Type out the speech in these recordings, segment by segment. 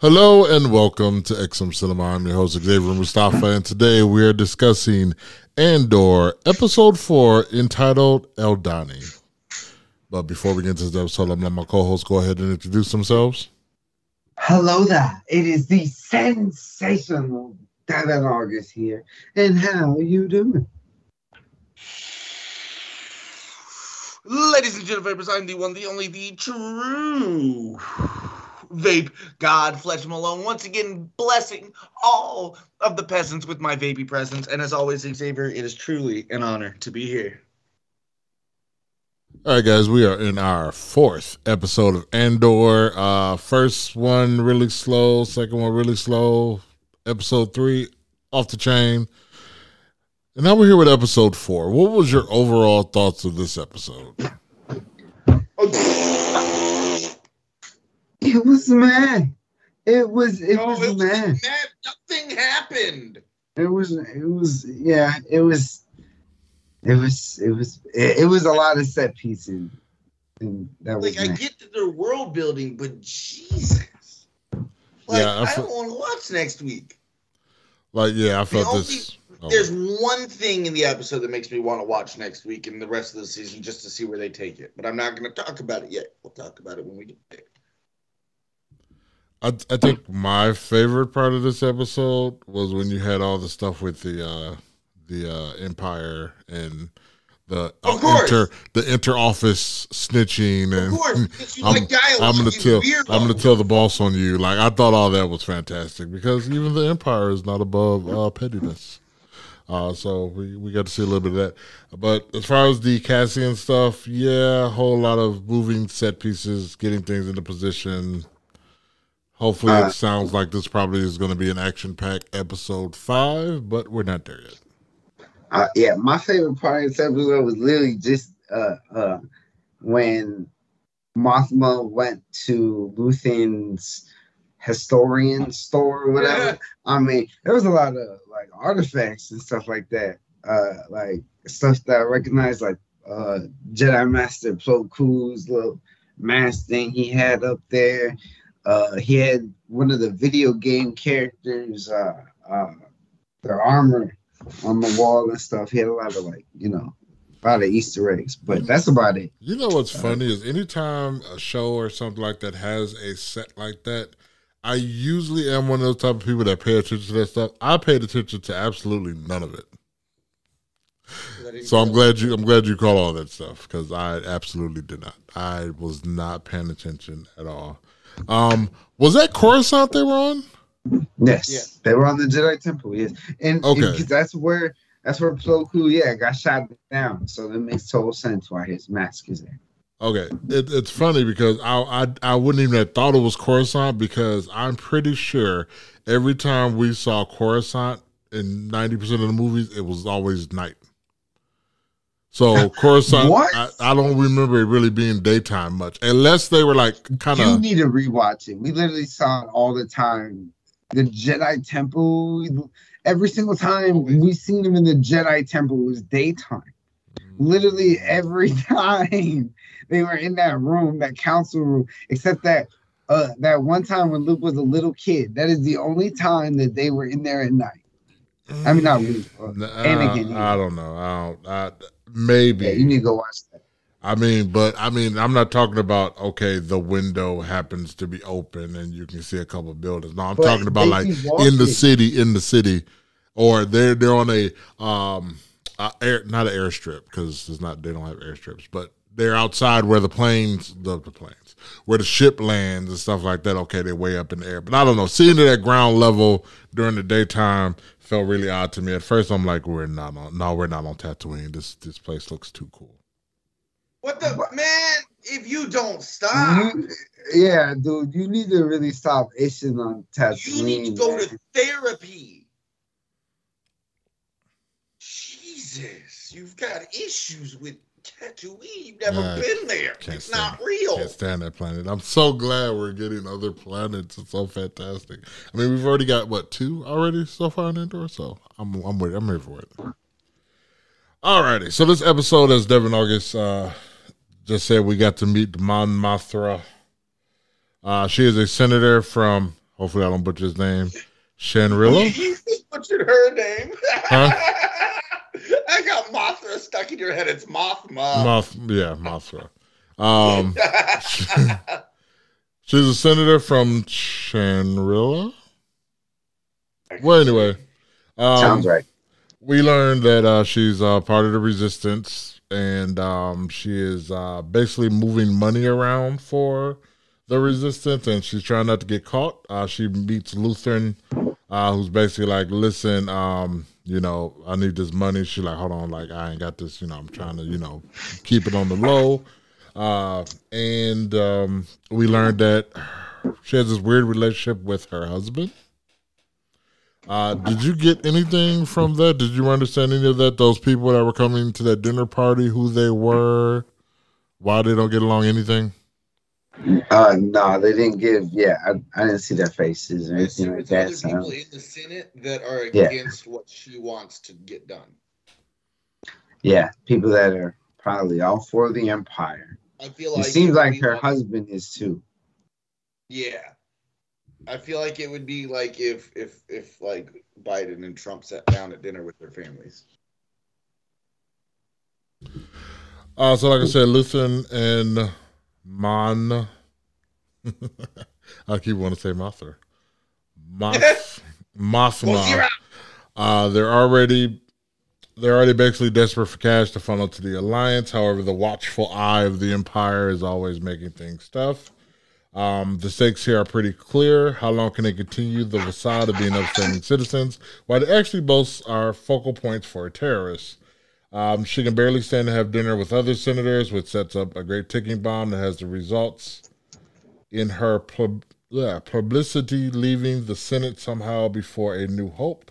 Hello and welcome to XM Cinema. I'm your host Xavier Mustafa, and today we are discussing Andor, Episode Four, entitled Aldhani. But before we get into this episode, I'm let my co-hosts go ahead and introduce themselves. Hello there. It is the sensational Devin August here. And how are you doing? Ladies and gentlemen, I'm the one, the only, the true vape god, Fletch Malone, once again blessing all of the peasants with my vapey presence. And as always, Xavier, it is truly an honor to be here. All right, guys, we are in our fourth episode of Andor. Uh, first one really slow, second one really slow. Episode three off the chain. And now we're here with episode four. What was your overall thoughts of this episode? It was mad. It was it No, was it was mad. mad. Nothing happened. It was it was yeah, it was it was it was it, it was a lot of set pieces. And that was Like, I mad. get that they're world building, but Jesus. Like, Yeah, I I, don't want to watch next week. Like, yeah, I felt only- this. oh, There's one thing in the episode that makes me want to watch next week and the rest of the season just to see where they take it. But I'm not going to talk about it yet. We'll talk about it when we get there. I, I think my favorite part of this episode was when you had all the stuff with the uh, the uh, Empire and the uh, inter the inter office snitching and Of course, I'm, like. I'm gonna tell. I'm gonna tell the boss on you. Like I thought all that was fantastic because even the Empire is not above uh, pettiness. Uh, so we, we got to see a little bit of that. But as far as the Cassian stuff, yeah, a whole lot of moving set pieces, getting things into position. Hopefully, Uh, it sounds like this probably is going to be an action packed episode five, but we're not there yet. Uh, yeah, my favorite part of this episode was literally just uh uh when Mothma went to Luthen's historian store or whatever. Yeah. I mean, there was a lot of like artifacts and stuff like that. Uh like stuff that I recognized like uh Jedi Master Plo Koon's little mask thing he had up there. Uh he had one of the video game characters uh uh their armor on the wall and stuff. He had a lot of like, you know, a lot of Easter eggs, but that's about it. You know what's funny is anytime a show or something like that has a set like that, I usually am one of those type of people that pay attention to that stuff. I paid attention to absolutely none of it. So I'm glad you I'm glad you caught all that stuff because I absolutely did not. I was not paying attention at all. Um, was that Coruscant they were on? Yes, Yeah. they were on the Jedi Temple. Yes, and Okay. because that's where that's where Plo Koon, yeah, got shot down. So that makes total sense why his mask is there. Okay, it, it's funny because I, I I wouldn't even have thought it was Coruscant because I'm pretty sure every time we saw Coruscant in ninety percent of the movies, it was always night. So Coruscant? I, I don't remember it really being daytime much, unless they were like kind of. You need to rewatch it. We literally saw it all the time. The Jedi Temple. Every single time we seen him in the Jedi Temple, it was daytime. literally every time they were in that room, that council room, except that uh that one time when Luke was a little kid. That is the only time that they were in there at night. I mean, not. Uh, Nah, Anakin. I don't know. I don't. I, maybe. yeah, you need to go watch that. I mean, but I mean, I'm not talking about okay, the window happens to be open and you can see a couple of buildings. No, I'm But talking about like in the city, in the city, or they're they're on a um a air not an airstrip because it's not they don't have airstrips, but they're outside where the planes the, the planes where the ship lands and stuff like that. Okay, they're way up in the air, but I don't know. Seeing it at ground level during the daytime felt really odd to me. At first, I'm like, we're not on. No, we're not on Tatooine. This this place looks too cool. What the man? If you don't stop, You- yeah, dude, you need to really stop itching on Tatooine. you need to go man. to therapy. Jesus, you've got issues with Tatooine. You've never been there. It's stand not real. Can't stand that planet. I'm so glad we're getting other planets. It's so fantastic. I mean, we've already got what two already so far in Andor, so I'm I'm ready. I'm ready for it. Alrighty, so this episode, as Devin August uh, just said, we got to meet Mon Mothra. Uh, she is a senator from Hopefully, I don't butcher his name. Shanrilla. You butchered her name. Huh? I Mothra stuck in your head. It's Mothma. Moth, yeah, Mothra. Um, she's a senator from Shanrilla. Well, anyway, um, Sounds right. we learned that uh, she's uh, part of the resistance and um, she is uh, basically moving money around for the resistance and she's trying not to get caught uh, she meets lutheran uh, who's basically like listen um, you know i need this money she's like hold on like i ain't got this you know i'm trying to you know keep it on the low uh, and um, we learned that she has this weird relationship with her husband uh, did you get anything from that? Did you understand any of that? Those people that were coming to that dinner party, who they were, why they don't get along, anything? Uh, no, they didn't give. Yeah, I, I didn't see their faces or anything like that. other So, people in the Senate that are Yeah. against what she wants to get done. yeah, people that are probably all for the empire. I feel like It seems would like be her husband is too. Yeah. I feel like it would be like if if if like Biden and Trump sat down at dinner with their families. Uh, so, like I said, Lutheran and Mon. I keep wanting to say Mothra. Moth, Mothma. Uh, they're already they're already basically desperate for cash to funnel to the alliance. However, the watchful eye of the empire is always making things tough. Um, the stakes here are pretty clear. How long can they continue the facade of being upstanding citizens while they actually both are focal points for terrorists? Um, she can barely stand to have dinner with other senators, which sets up a great ticking bomb that has the results in her pub- yeah, publicity leaving the Senate somehow before a new hope.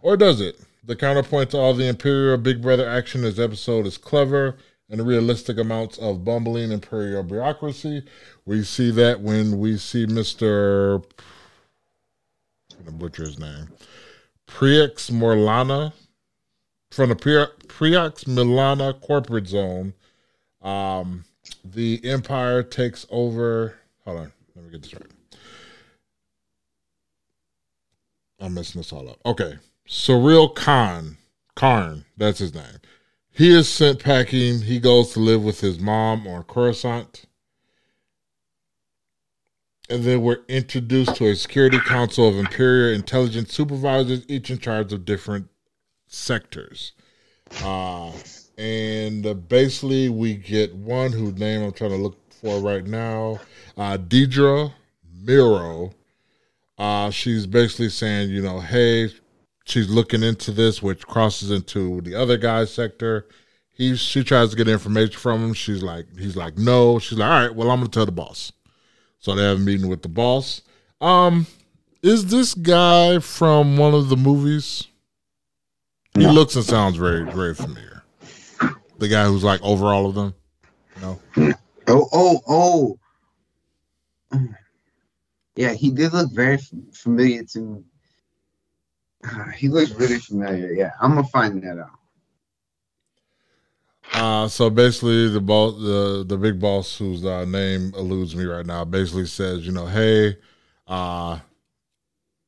Or does it? The counterpoint to all the Imperial Big Brother action this episode is clever and realistic amounts of bumbling Imperial bureaucracy. We see that when we see Mr. I'm gonna butcher his name. Priex Morlana from the Pri- Priox Milana corporate zone. Um, the Empire takes over. Hold on, let me get this right. I'm messing this all up. Okay, Surreal Khan, Karn, that's his name. He is sent packing. He goes to live with his mom on Coruscant. And then we're introduced to a security council of Imperial intelligence supervisors, each in charge of different sectors. Uh, and uh, basically, we get one whose name I'm trying to look for right now, uh, Deidre Meero. Uh, she's basically saying, you know, hey, she's looking into this, which crosses into the other guy's sector. He she tries to get information from him. She's like, he's like, no. She's like, all right, well, I'm gonna tell the boss. So they have a meeting with the boss. Um, is this guy from one of the movies? He No. looks and sounds very, very familiar. The guy who's like over all of them. No. Oh, oh, oh. Yeah, he did look very f- familiar to me. Uh, he looks really familiar. Yeah, I'm gonna find that out. Uh, so basically, the boss, the the big boss, whose uh, name eludes me right now, basically says, you know, hey, uh,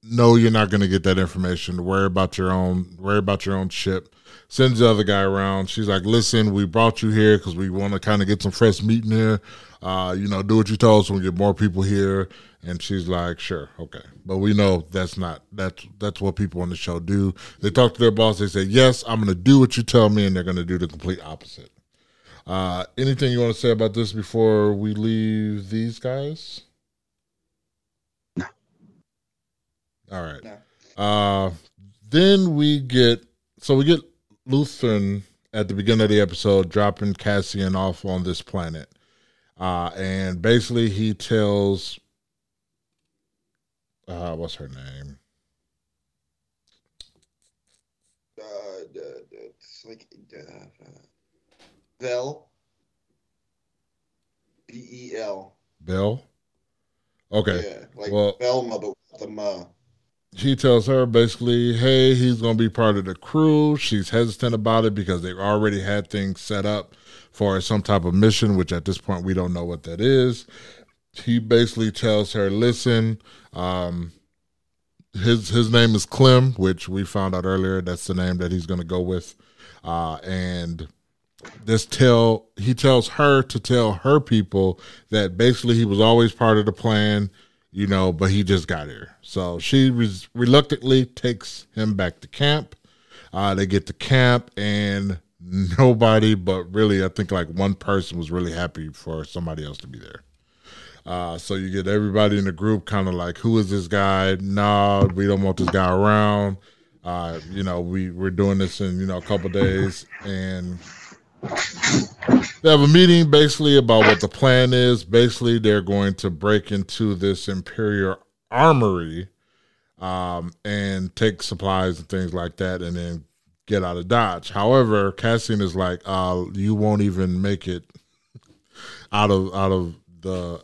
no, you're not going to get that information. Worry about your own. Worry about your own ship. Sends the other guy around. She's like, listen, we brought you here because we want to kind of get some fresh meat in here. Uh, you know, do what you told us. So we get more people here. And she's like, sure, okay. But we know that's not that's that's what people on the show do. They talk to their boss. They say, yes, I'm going to do what you tell me, and they're going to do the complete opposite. Uh, anything you want to say about this before we leave these guys? No. All right. No. Uh, then we get so we get Lutheran at the beginning of the episode dropping Cassian off on this planet, uh, and basically he tells uh, what's her name? Uh, it's like uh, Bell. B E L. Bell. Okay. Yeah, like Well- Velma, but with the ma. She tells her basically, hey, he's going to be part of the crew. She's hesitant about it because they've already had things set up for some type of mission, which at this point we don't know what that is. he basically tells her, "Listen, um, his his name is Clem, which we found out earlier. That's the name that he's going to go with, uh, and." This tell he tells her to tell her people that basically he was always part of the plan, you know, but he just got here. So she res- reluctantly takes him back to camp. Uh, they get to camp, and nobody but really, I think like one person was really happy for somebody else to be there. Uh, so you get everybody in the group kind of like, who is this guy? Nah, we don't want this guy around. Uh, you know, we we're doing this in you know a couple days, and they have a meeting basically about what the plan is. Basically, they're going to break into this Imperial armory um, and take supplies and things like that, and then get out of Dodge. However, Cassian is like, uh, you won't even make it out of out of the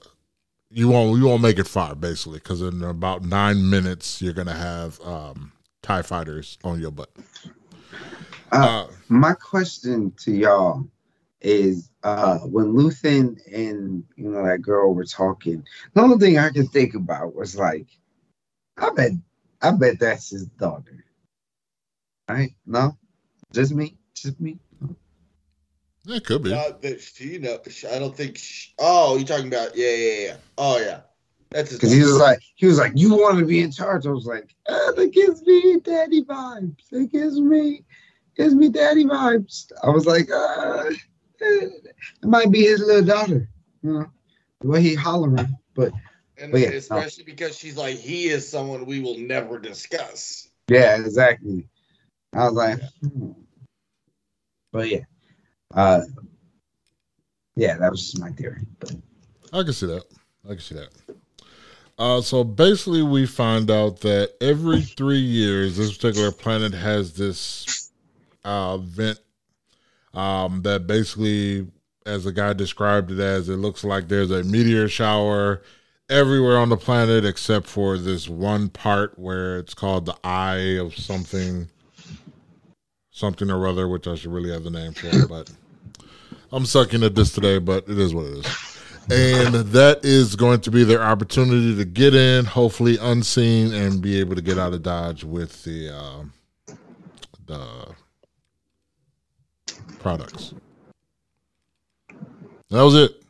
you won't you won't make it far basically because in about nine minutes you're gonna have um, Tie fighters on your butt. Uh, my question to y'all is uh when Luthen and you know that girl were talking, the only thing I could think about was like, I bet I bet that's his daughter. Right? No? Just me? Just me? Yeah, it could be. Not that she know. I don't think. She, oh, you're talking about? Yeah, yeah, yeah. Oh, yeah. That's his. Because he was like, he was like, you want to be in charge. I was like, ah, that gives me daddy vibes. It gives me, gives me daddy vibes. I was like, uh, it might be his little daughter. You know, the way he hollering. But and but yeah, especially because she's like, he is someone we will never discuss. yeah, exactly. I was like, hmm. but yeah, uh, yeah, that was just my theory. But I can see that. I can see that. Uh, so basically, we find out that every three years, this particular planet has this uh, vent um, that basically, as the guy described it as, it looks like there's a meteor shower everywhere on the planet except for this one part where it's called the eye of something, something or other, which I should really have the name for, but I'm sucking at this today, but it is what it is. And that is going to be their opportunity to get in, hopefully unseen, and be able to get out of Dodge with the uh, the products. That was it.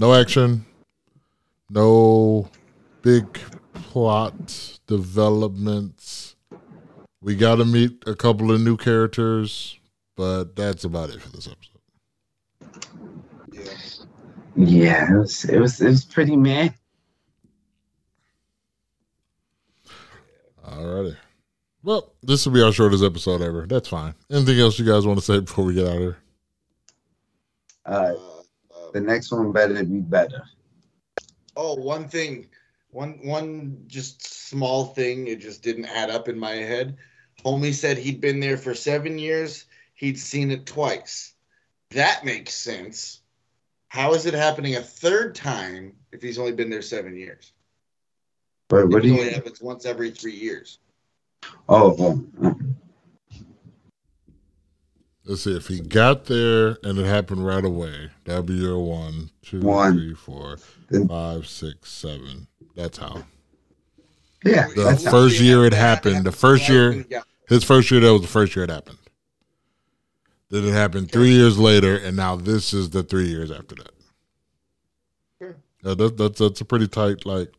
No action. No big plot developments. We got to meet a couple of new characters, but that's about it for this episode. yeah, it was it was it was pretty meh. Alrighty. Well, this will be our shortest episode ever. That's fine. Anything else you guys want to say before we get out of here? Uh, the next one better be better. Oh, one thing, one one just small thing. It just didn't add up in my head. Homie said he'd been there for seven years. He'd seen it twice. That makes sense. How is it happening a third time if he's only been there seven years? But what it do only you? happens once every three years. Oh, oh, oh. Let's see. If he got there and it happened right away, that'd be your one, two, One. three, four, Then- five, six, seven. That's how. yeah. The That's first year it happened. The first year, his first year, that was the first year it happened. Then it happened three years later, and now this is the three years after that. Yeah, that, that's that's a pretty tight like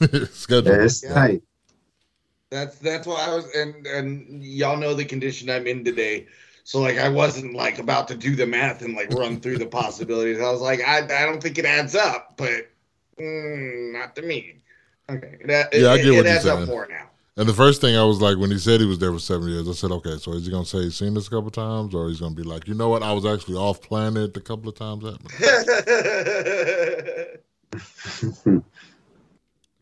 schedule. it's tight. That's that's why I was and and y'all know the condition I'm in today. So like I wasn't like about to do the math and like run through the possibilities. I was like, I, I don't think it adds up, but mm, not to me. Okay, it, it, Yeah, I get it, what it you're adds up saying. more now. And the first thing I was like, when he said he was there for seven years, I said, okay, so is he gonna say he's seen this a couple times, or he's gonna be like, you know what, I was actually off planet a couple of times.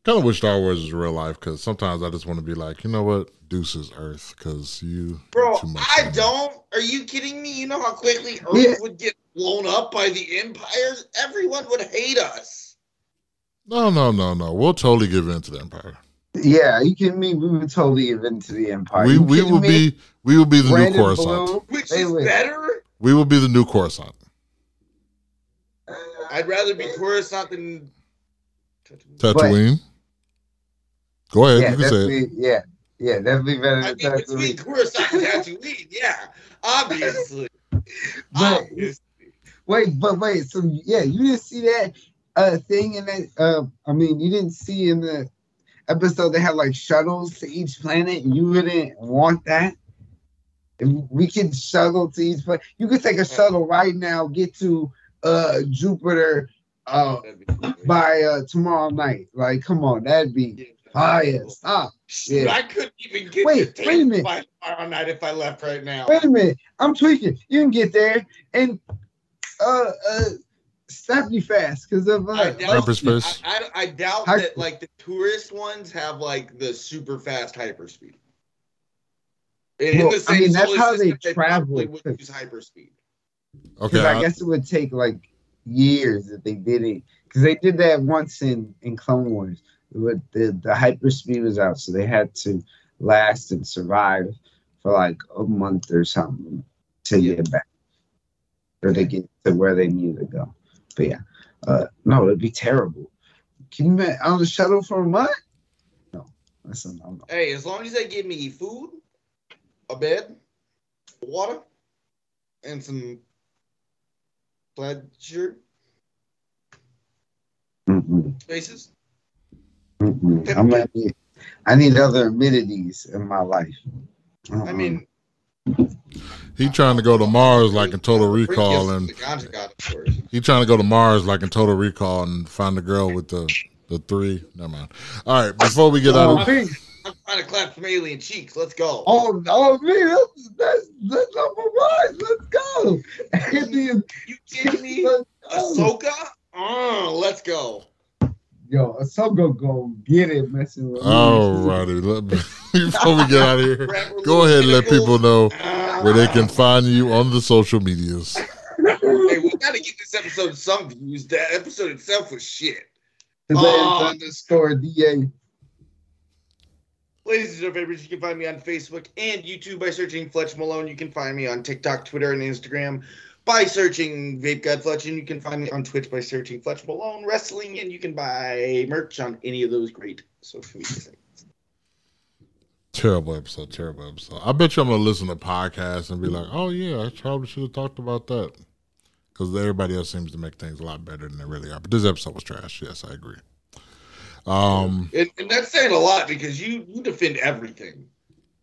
Kind of wish Star Wars was real life because sometimes I just want to be like, you know what, deuces Earth, because you Bro, too much I don't. Are you kidding me? You know how quickly Earth Yeah. would get blown up by the empires? Everyone would hate us. No, no, no, no. We'll totally give in to the Empire. Yeah, you kidding me? We would totally give in to the empire. we we will me? be we will be the new Brandon Coruscant. Blue, Which is would. better? We will be the new Coruscant. I'd rather be Coruscant than. Tatooine. Go ahead. yeah, you can say it. yeah, yeah, definitely better I than mean, between Tatooine. Coruscant and Tatooine, yeah, obviously. But obviously. wait, but wait, so yeah, you didn't see that uh thing in that uh I mean you didn't see in the episode they had like shuttles to each planet. You wouldn't want that? If we could shuttle to each planet. You could take a shuttle right now, get to uh Jupiter uh That'd be great. by uh tomorrow night. Like, come on, that'd be fire. Stop. Shoot, Yeah. I couldn't even get Wait, to wait a minute. by tomorrow night if I left right now. Wait a minute, I'm tweaking. You can get there and uh uh stop me fast because of uh, I doubt, Hyperspace. I, I, I doubt Hyper- that like the tourist ones have like the super fast hyperspeed. In, in Well, the I mean, that's how they system, travel, probably would 'cause- use hyperspeed. Okay. I I- guess it would take like years if they did it. Because they did that once in in Clone Wars. With the the hyperspeed was out, so they had to last and survive for like a month or something to get back, or to get to where they needed to go. But yeah, uh, no, it'd be terrible. Can you imagine on the shuttle for a month? No, that's a no. Hey, as long as they give me food, a bed, water, and some pleasure Mm-mm, spaces. Mm-mm. I'm gonna need, I need other amenities in my life. I Uh-uh. mean, He trying to go to Mars like in Total Recall, and the ganja god, of course. he trying to go to Mars like in Total Recall and find the girl with the the three. Never mind. All right, before we get out Oh, of me. I'm trying to clap some alien cheeks. Let's go. Oh, oh, me, that's, that's, that's number one. Let's go. And You kidding me? Ahsoka? Uh, let's go. Yo, Ahsoka go go get it messing with me. Oh, Alrighty, let me, before we get out of here, go ahead and let people know where they can find you on the social medias. Hey, we gotta get this episode some views. That episode itself was shit. Lance Oh. Uh, underscore DA. Ladies and gentlemen, you can find me on Facebook and YouTube by searching Fletch Malone. You can find me on TikTok, Twitter, and Instagram by searching Vape God Fletch, and you can find me on Twitch by searching Fletch Malone Wrestling, and you can buy merch on any of those great social media sites. Terrible episode, terrible episode. I bet you I'm gonna listen to podcasts and be like, "Oh yeah, I probably should have talked about that," because everybody else seems to make things a lot better than they really are. But this episode was trash. Yes, I agree. Um, And, and that's saying a lot because you you defend everything.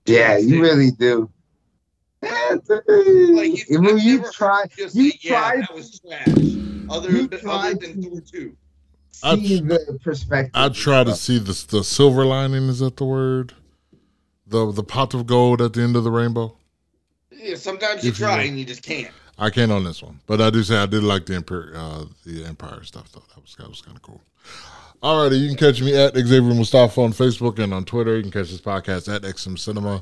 Yeah, you really do. Like, Like, you- when I've you never try, you say, yeah, tried that was trash. Other, you other tried than to- Thor 2. I'd- see the perspective. I try to see the the silver lining. Is that the word? The the pot of gold at the end of the rainbow. Yeah, sometimes you If try will. and you just can't. I can't on this one, but I do say I did like the empire, uh, the empire stuff though. That was that was kind of cool. Alrighty, you can catch me at Xavier Mustafa on Facebook and on Twitter. You can catch this podcast at XM Cinema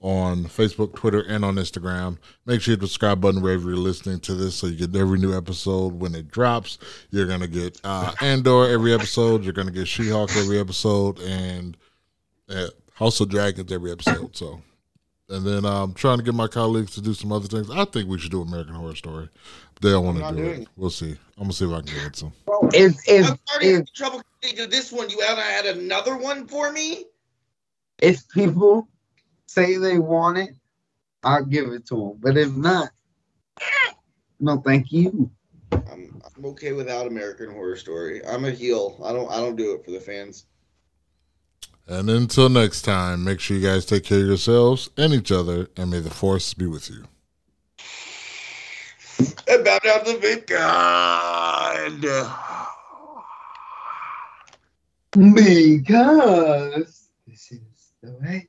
on Facebook, Twitter, and on Instagram. Make sure you hit the subscribe button wherever you're listening to this, so you get every new episode when it drops. You're gonna get uh, Andor every episode. You're gonna get She-Hulk every episode, and uh, House of Dragons every episode. So. And then I'm trying to get my colleagues to do some other things. I think we should do American Horror Story. They don't want to do it. it. We'll see. I'm gonna see if I can get it some. If if I'm already having trouble getting to this one. You haven't had another one for me? if people say they want it, I'll give it to them. But if not, no, thank you. I'm, I'm okay without American Horror Story. I'm a heel. I don't I don't do it for the fans. And until next time, make sure you guys take care of yourselves and each other, and may the force be with you. And bow down to the god. Because this is the way.